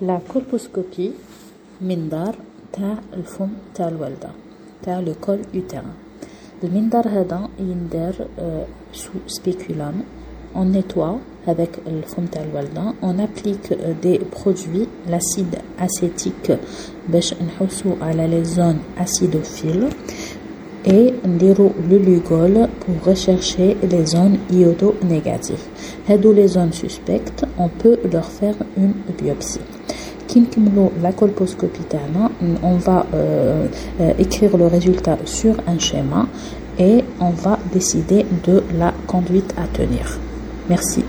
La colposcopie منظار تاع الفم تاع الوالدة تاع le col utérin المنظار هذا يندار sous spéculum on nettoie avec le fond تاع الوالدة on applique des produits l'acide acétique باش نحوسو على les zones acidophiles et نديرو le lugol pour rechercher les zones iodo-négatives. les zones suspectes, on peut leur faire une biopsie. la colposcopie on va euh, euh, écrire le résultat sur un schéma et on va décider de la conduite à tenir. Merci.